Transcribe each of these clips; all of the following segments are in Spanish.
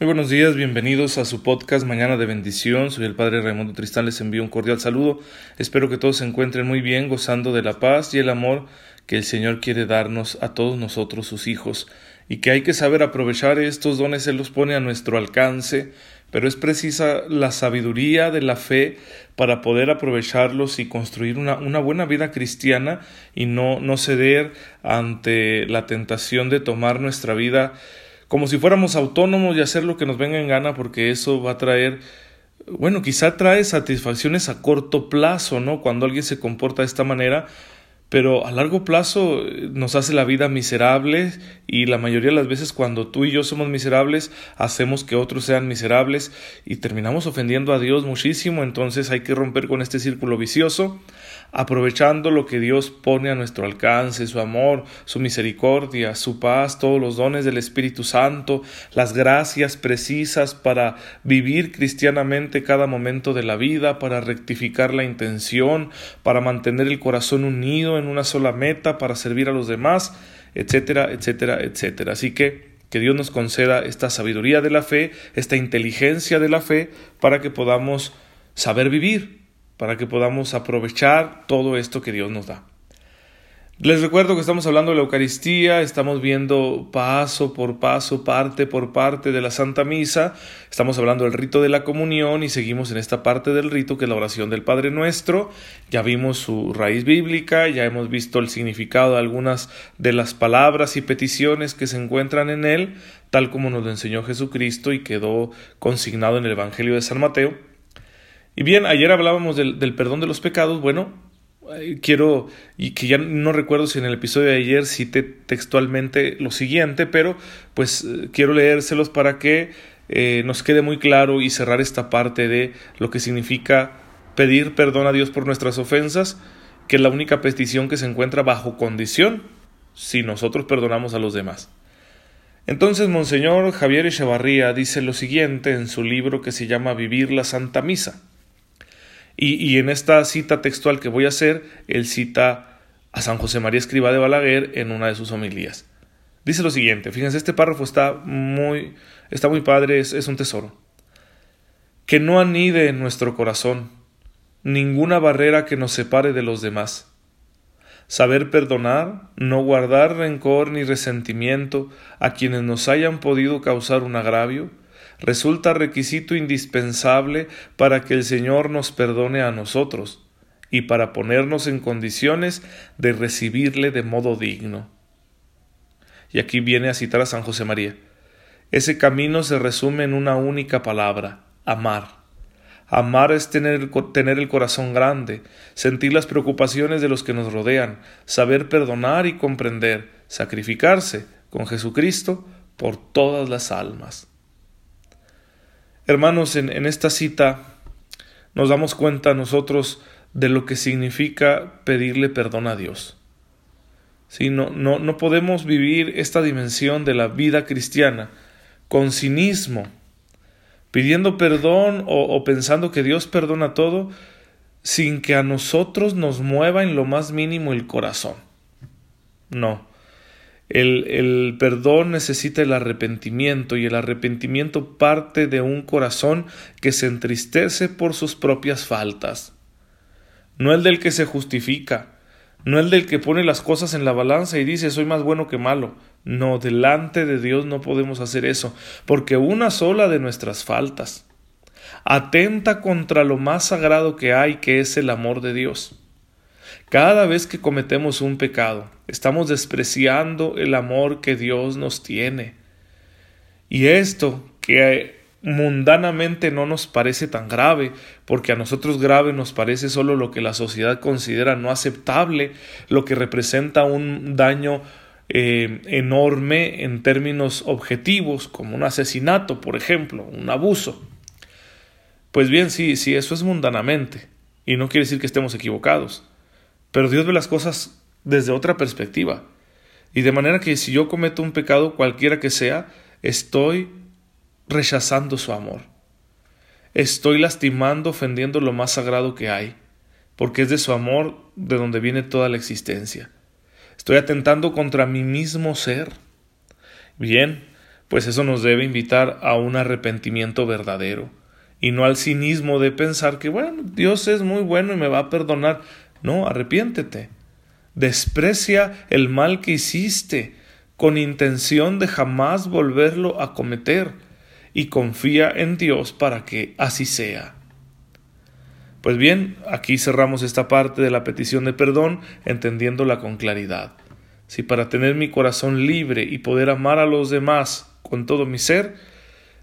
Muy buenos días, bienvenidos a su podcast Mañana de Bendición. Soy el Padre Raimundo Tristán, les envío un cordial saludo. Espero que todos se encuentren muy bien, gozando de la paz y el amor que el Señor quiere darnos a todos nosotros, sus hijos, y que hay que saber aprovechar estos dones, Él los pone a nuestro alcance, pero es precisa la sabiduría de la fe para poder aprovecharlos y construir una, una buena vida cristiana y no, no ceder ante la tentación de tomar nuestra vida como si fuéramos autónomos y hacer lo que nos venga en gana porque eso va a traer bueno, quizá trae satisfacciones a corto plazo, ¿no? Cuando alguien se comporta de esta manera, pero a largo plazo eh, nos hace la vida miserable y la mayoría de las veces cuando tú y yo somos miserables hacemos que otros sean miserables y terminamos ofendiendo a Dios muchísimo, entonces hay que romper con este círculo vicioso aprovechando lo que Dios pone a nuestro alcance, su amor, su misericordia, su paz, todos los dones del Espíritu Santo, las gracias precisas para vivir cristianamente cada momento de la vida, para rectificar la intención, para mantener el corazón unido en una sola meta, para servir a los demás, etcétera, etcétera, etcétera. Así que que Dios nos conceda esta sabiduría de la fe, esta inteligencia de la fe, para que podamos saber vivir, para que podamos aprovechar todo esto que Dios nos da. Les recuerdo que estamos hablando de la Eucaristía, estamos viendo paso por paso, parte por parte de la Santa Misa, estamos hablando del rito de la comunión y seguimos en esta parte del rito que es la oración del Padre Nuestro. Ya vimos su raíz bíblica, ya hemos visto el significado de algunas de las palabras y peticiones que se encuentran en él, tal como nos lo enseñó Jesucristo y quedó consignado en el Evangelio de San Mateo. Y bien, ayer hablábamos del, perdón de los pecados. Bueno, eh, quiero, y que ya no recuerdo si en el episodio de ayer cité textualmente lo siguiente, pero pues eh, quiero leérselos para que eh, nos quede muy claro y cerrar esta parte de lo que significa pedir perdón a Dios por nuestras ofensas, que es la única petición que se encuentra bajo condición si nosotros perdonamos a los demás. Entonces Monseñor Javier Echevarría dice lo siguiente en su libro que se llama Vivir la Santa Misa. Y, en esta cita textual que voy a hacer, él cita a San José María Escriba de Balaguer en una de sus homilías. Dice lo siguiente, fíjense, este párrafo está muy, está muy padre, es, es un tesoro. Que no anide en nuestro corazón ninguna barrera que nos separe de los demás. Saber perdonar, no guardar rencor ni resentimiento a quienes nos hayan podido causar un agravio, resulta requisito indispensable para que el Señor nos perdone a nosotros y para ponernos en condiciones de recibirle de modo digno. Y aquí viene a citar a San José María. Ese camino se resume en una única palabra, amar. Amar es tener, tener, el corazón grande, sentir las preocupaciones de los que nos rodean, saber perdonar y comprender, sacrificarse con Jesucristo por todas las almas. Hermanos, en, esta cita nos damos cuenta nosotros de lo que significa pedirle perdón a Dios. Si no, no, no podemos vivir esta dimensión de la vida cristiana con cinismo, pidiendo perdón o, o, pensando que Dios perdona todo, sin que a nosotros nos mueva en lo más mínimo el corazón. No. El, perdón necesita el arrepentimiento y el arrepentimiento parte de un corazón que se entristece por sus propias faltas. No el del que se justifica, no el del que pone las cosas en la balanza y dice soy más bueno que malo. No, delante de Dios no podemos hacer eso, porque una sola de nuestras faltas atenta contra lo más sagrado que hay, que es el amor de Dios. Cada vez que cometemos un pecado, estamos despreciando el amor que Dios nos tiene. Y esto que mundanamente no nos parece tan grave, porque a nosotros grave nos parece solo lo que la sociedad considera no aceptable, lo que representa un daño eh, enorme en términos objetivos, como un asesinato, por ejemplo, un abuso. Pues bien, sí, sí, eso es mundanamente, y no quiere decir que estemos equivocados. Pero Dios ve las cosas desde otra perspectiva. Y de manera que si yo cometo un pecado cualquiera que sea, estoy rechazando su amor. Estoy lastimando, ofendiendo lo más sagrado que hay, porque es de su amor de donde viene toda la existencia. Estoy atentando contra mi mismo ser. Bien, pues eso nos debe invitar a un arrepentimiento verdadero y no al cinismo de pensar que, bueno, Dios es muy bueno y me va a perdonar. No, arrepiéntete. Desprecia el mal que hiciste con intención de jamás volverlo a cometer y confía en Dios para que así sea. Pues bien, aquí cerramos esta parte de la petición de perdón entendiéndola con claridad. Si para tener mi corazón libre y poder amar a los demás con todo mi ser,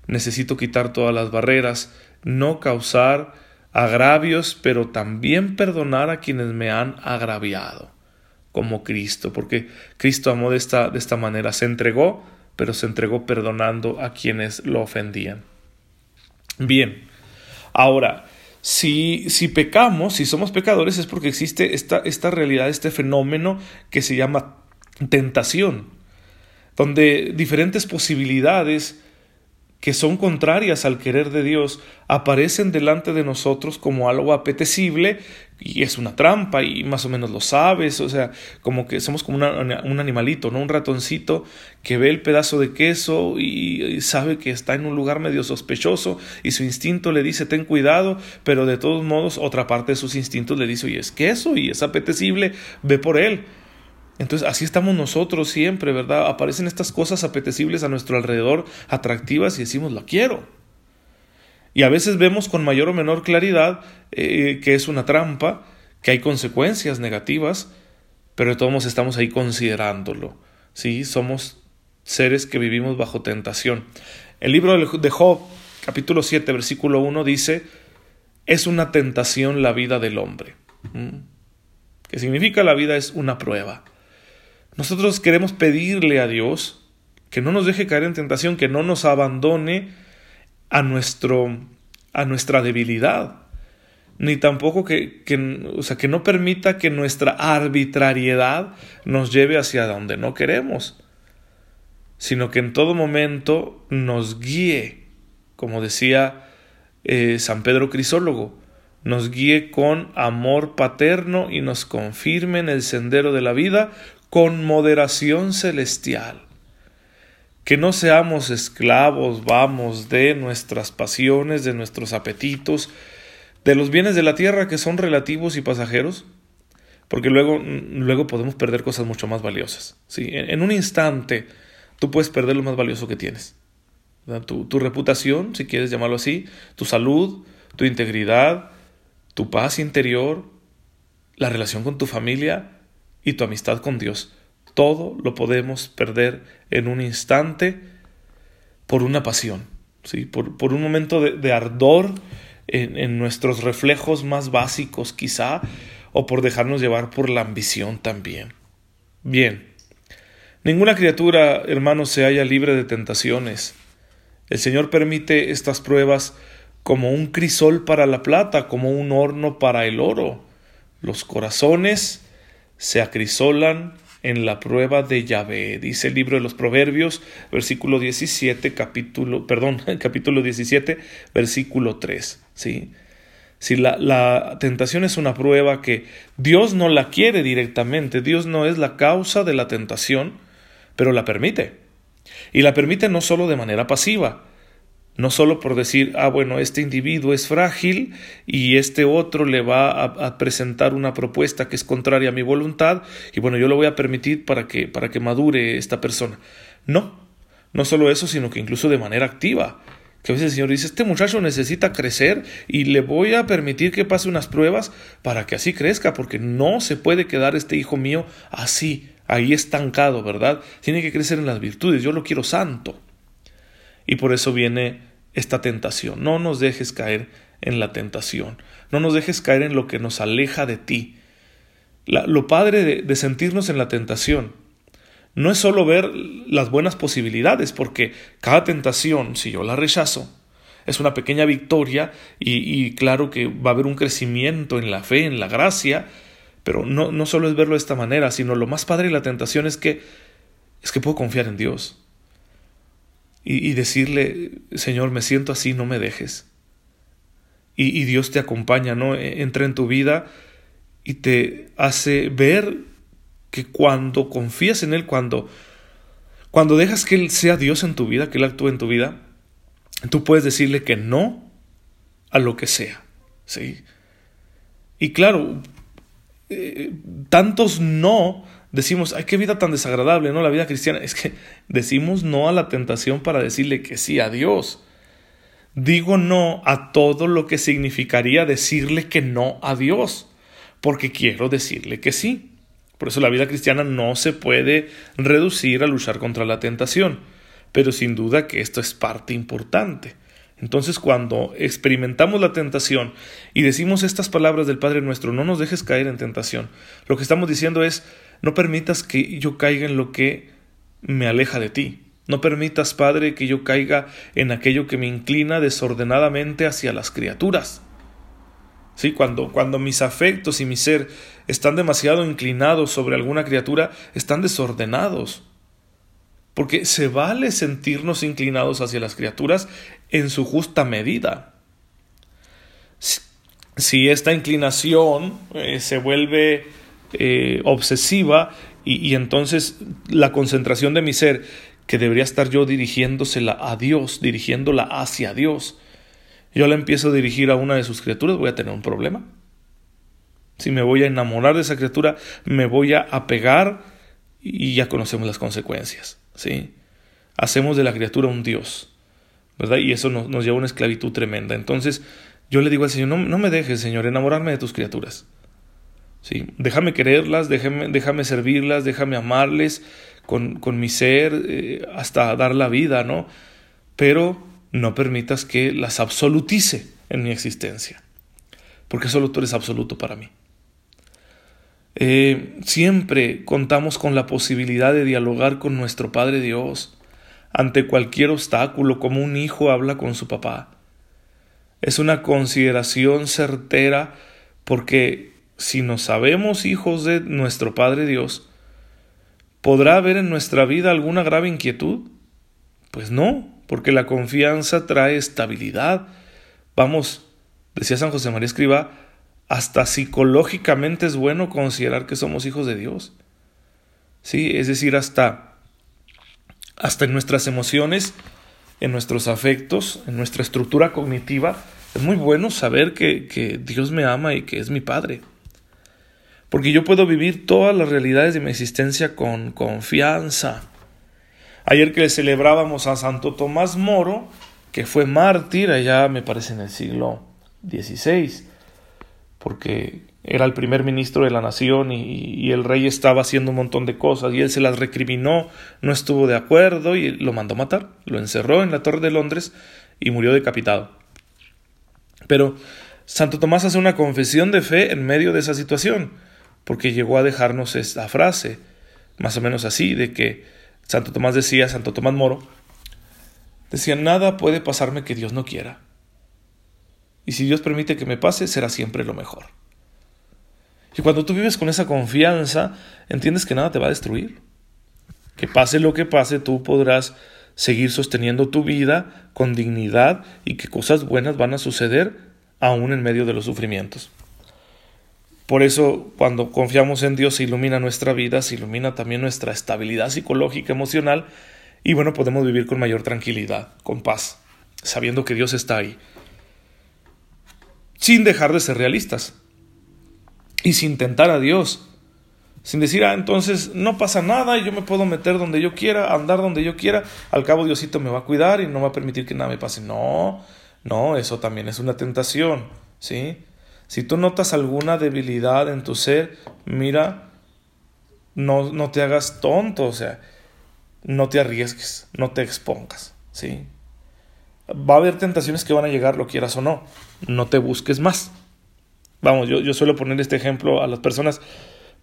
necesito quitar todas las barreras, no causar agravios, pero también perdonar a quienes me han agraviado, como Cristo, porque Cristo amó de esta, de esta manera, se entregó, pero se entregó perdonando a quienes lo ofendían. Bien, ahora, si, si pecamos, si somos pecadores, es porque existe esta, esta realidad, este fenómeno que se llama tentación, donde diferentes posibilidades que son contrarias al querer de Dios aparecen delante de nosotros como algo apetecible y es una trampa y más o menos lo sabes, o sea, como que somos como un animalito, ¿no? Un ratoncito que ve el pedazo de queso y, sabe que está en un lugar medio sospechoso y su instinto le dice ten cuidado, pero de todos modos otra parte de sus instintos le dice oye es queso y es apetecible, ve por él. Entonces así estamos nosotros siempre, ¿verdad? Aparecen estas cosas apetecibles a nuestro alrededor, atractivas y decimos, la quiero. Y a veces vemos con mayor o menor claridad eh, que es una trampa, que hay consecuencias negativas, pero de todos modos estamos ahí considerándolo. ¿sí? Somos seres que vivimos bajo tentación. El libro de Job, capítulo 7, versículo 1 dice, es una tentación la vida del hombre. ¿Qué significa la vida? Es una prueba. Nosotros queremos pedirle a Dios que no nos deje caer en tentación, que no nos abandone a, nuestro, a nuestra debilidad, ni tampoco que, que, o sea, que no permita que nuestra arbitrariedad nos lleve hacia donde no queremos, sino que en todo momento nos guíe, como decía eh, San Pedro Crisólogo, nos guíe con amor paterno y nos confirme en el sendero de la vida con moderación celestial. Que no seamos esclavos, vamos, de nuestras pasiones, de nuestros apetitos, de los bienes de la tierra que son relativos y pasajeros, porque luego, luego podemos perder cosas mucho más valiosas. ¿sí? En, un instante tú puedes perder lo más valioso que tienes. Tu, tu reputación, si quieres llamarlo así, tu salud, tu integridad, tu paz interior, la relación con tu familia, y tu amistad con Dios. Todo lo podemos perder en un instante por una pasión, ¿sí? por, por un momento de, ardor en, en, nuestros reflejos más básicos quizá, o por dejarnos llevar por la ambición también. Bien, ninguna criatura, hermanos, se halla libre de tentaciones. El Señor permite estas pruebas como un crisol para la plata, como un horno para el oro. Los corazones se acrisolan en la prueba de Yahvé. Dice el libro de los Proverbios, versículo 17, capítulo, perdón, capítulo 17, versículo 3. ¿sí? Si la, la tentación es una prueba que Dios no la quiere directamente, Dios no es la causa de la tentación, pero la permite. Y la permite no solo de manera pasiva, no solo por decir, ah, bueno, este individuo es frágil y este otro le va a, presentar una propuesta que es contraria a mi voluntad y bueno, yo lo voy a permitir para que, para que madure esta persona. No, no solo eso, sino que incluso de manera activa. Que a veces el Señor dice, este muchacho necesita crecer y le voy a permitir que pase unas pruebas para que así crezca, porque no se puede quedar este hijo mío así, ahí estancado, ¿verdad? Tiene que crecer en las virtudes, yo lo quiero santo. Y por eso viene esta tentación. No nos dejes caer en la tentación. No nos dejes caer en lo que nos aleja de ti. lo padre de, sentirnos en la tentación no es solo ver las buenas posibilidades, porque cada tentación, si yo la rechazo, es una pequeña victoria y, y, claro que va a haber un crecimiento en la fe, en la gracia, pero no, no solo es verlo de esta manera, sino lo más padre de la tentación es que es que puedo confiar en Dios y, decirle, Señor, me siento así, no me dejes. Y, Dios te acompaña, ¿no? E, entra en tu vida y te hace ver que cuando confías en Él, cuando, Cuando dejas que Él sea Dios en tu vida, que Él actúe en tu vida, tú puedes decirle que no a lo que sea. ¿sí? Y claro, eh, tantos no decimos, ay, qué vida tan desagradable, ¿no? La vida cristiana. Es que decimos no a la tentación para decirle que sí a Dios. Digo no a todo lo que significaría decirle que no a Dios, porque quiero decirle que sí. Por eso la vida cristiana no se puede reducir a luchar contra la tentación, pero sin duda que esto es parte importante. Entonces cuando experimentamos la tentación y decimos estas palabras del Padre nuestro, no nos dejes caer en tentación, lo que estamos diciendo es, no permitas que yo caiga en lo que me aleja de ti. No permitas, Padre, que yo caiga en aquello que me inclina desordenadamente hacia las criaturas. Sí, cuando, cuando mis afectos y mi ser están demasiado inclinados sobre alguna criatura, están desordenados. Porque se vale sentirnos inclinados hacia las criaturas en su justa medida. Si esta inclinación eh, se vuelve eh, obsesiva y, y entonces la concentración de mi ser, que debería estar yo dirigiéndosela a Dios, dirigiéndola hacia Dios, yo la empiezo a dirigir a una de sus criaturas, voy a tener un problema. Si me voy a enamorar de esa criatura, me voy a apegar y ya conocemos las consecuencias. ¿Sí? Hacemos de la criatura un Dios, ¿verdad? Y eso nos, lleva a una esclavitud tremenda. Entonces, yo le digo al Señor, no, no me dejes, Señor, enamorarme de tus criaturas. ¿sí? Déjame quererlas, déjame, déjame servirlas, déjame amarles con, con mi ser eh, hasta dar la vida, ¿no? Pero no permitas que las absolutice en mi existencia, porque solo tú eres absoluto para mí. Eh, siempre contamos con la posibilidad de dialogar con nuestro Padre Dios ante cualquier obstáculo como un hijo habla con su papá. Es una consideración certera porque si nos sabemos hijos de nuestro Padre Dios, ¿podrá haber en nuestra vida alguna grave inquietud? Pues no, porque la confianza trae estabilidad. Vamos, decía San José María Escriba, hasta psicológicamente es bueno considerar que somos hijos de Dios. Sí, es decir, hasta, hasta en nuestras emociones, en nuestros afectos, en nuestra estructura cognitiva, es muy bueno saber que, que Dios me ama y que es mi Padre. Porque yo puedo vivir todas las realidades de mi existencia con confianza. Ayer que le celebrábamos a Santo Tomás Moro, que fue mártir allá, me parece, en el siglo XVI porque era el primer ministro de la nación y, el rey estaba haciendo un montón de cosas y él se las recriminó, no estuvo de acuerdo y lo mandó matar, lo encerró en la Torre de Londres y murió decapitado. Pero Santo Tomás hace una confesión de fe en medio de esa situación, porque llegó a dejarnos esta frase, más o menos así, de que Santo Tomás decía, Santo Tomás Moro, decía, nada puede pasarme que Dios no quiera. Y si Dios permite que me pase, será siempre lo mejor. Y cuando tú vives con esa confianza, entiendes que nada te va a destruir. Que pase lo que pase, tú podrás seguir sosteniendo tu vida con dignidad y que cosas buenas van a suceder aún en medio de los sufrimientos. Por eso, cuando confiamos en Dios, se ilumina nuestra vida, se ilumina también nuestra estabilidad psicológica, emocional, y bueno, podemos vivir con mayor tranquilidad, con paz, sabiendo que Dios está ahí sin dejar de ser realistas y sin tentar a Dios, sin decir, ah, entonces no pasa nada y yo me puedo meter donde yo quiera, andar donde yo quiera, al cabo Diosito me va a cuidar y no va a permitir que nada me pase. No, no, eso también es una tentación, ¿sí? Si tú notas alguna debilidad en tu ser, mira, no, no te hagas tonto, o sea, no te arriesgues, no te expongas, ¿sí? Va a haber tentaciones que van a llegar, lo quieras o no. No te busques más. Vamos, yo, yo suelo poner este ejemplo a las personas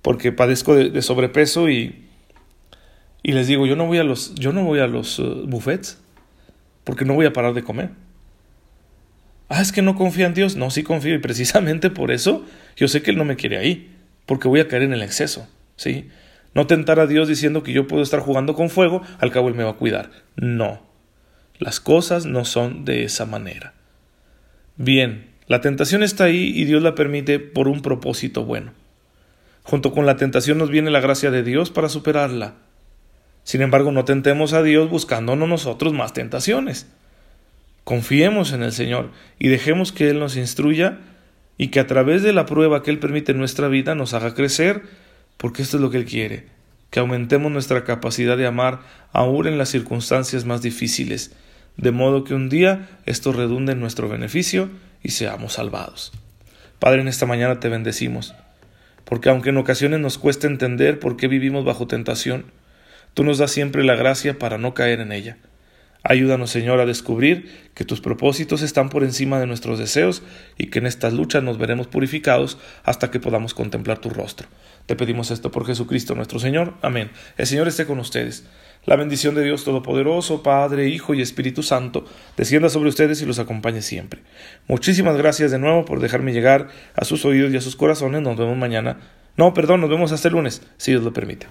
porque padezco de, sobrepeso y, y, les digo, yo no voy a los, yo no voy a los uh, buffets porque no voy a parar de comer. Ah, es que no confía en Dios. No, sí confío y precisamente por eso yo sé que Él no me quiere ahí, porque voy a caer en el exceso, ¿sí? No tentar a Dios diciendo que yo puedo estar jugando con fuego, al cabo Él me va a cuidar. No, las cosas no son de esa manera. Bien, la tentación está ahí y Dios la permite por un propósito bueno. Junto con la tentación nos viene la gracia de Dios para superarla. Sin embargo, no tentemos a Dios buscándonos nosotros más tentaciones. Confiemos en el Señor y dejemos que Él nos instruya y que a través de la prueba que Él permite en nuestra vida nos haga crecer, porque esto es lo que Él quiere, que aumentemos nuestra capacidad de amar aún en las circunstancias más difíciles, de modo que un día esto redunde en nuestro beneficio y seamos salvados. Padre, en esta mañana te bendecimos, porque aunque en ocasiones nos cuesta entender por qué vivimos bajo tentación, tú nos das siempre la gracia para no caer en ella. Ayúdanos, Señor, a descubrir que tus propósitos están por encima de nuestros deseos y que en estas luchas nos veremos purificados hasta que podamos contemplar tu rostro. Te pedimos esto por Jesucristo nuestro Señor. Amén. El Señor esté con ustedes. La bendición de Dios Todopoderoso, Padre, Hijo y Espíritu Santo, descienda sobre ustedes y los acompañe siempre. Muchísimas gracias de nuevo por dejarme llegar a sus oídos y a sus corazones. Nos vemos mañana. No, perdón, nos vemos hasta el lunes, si Dios lo permite.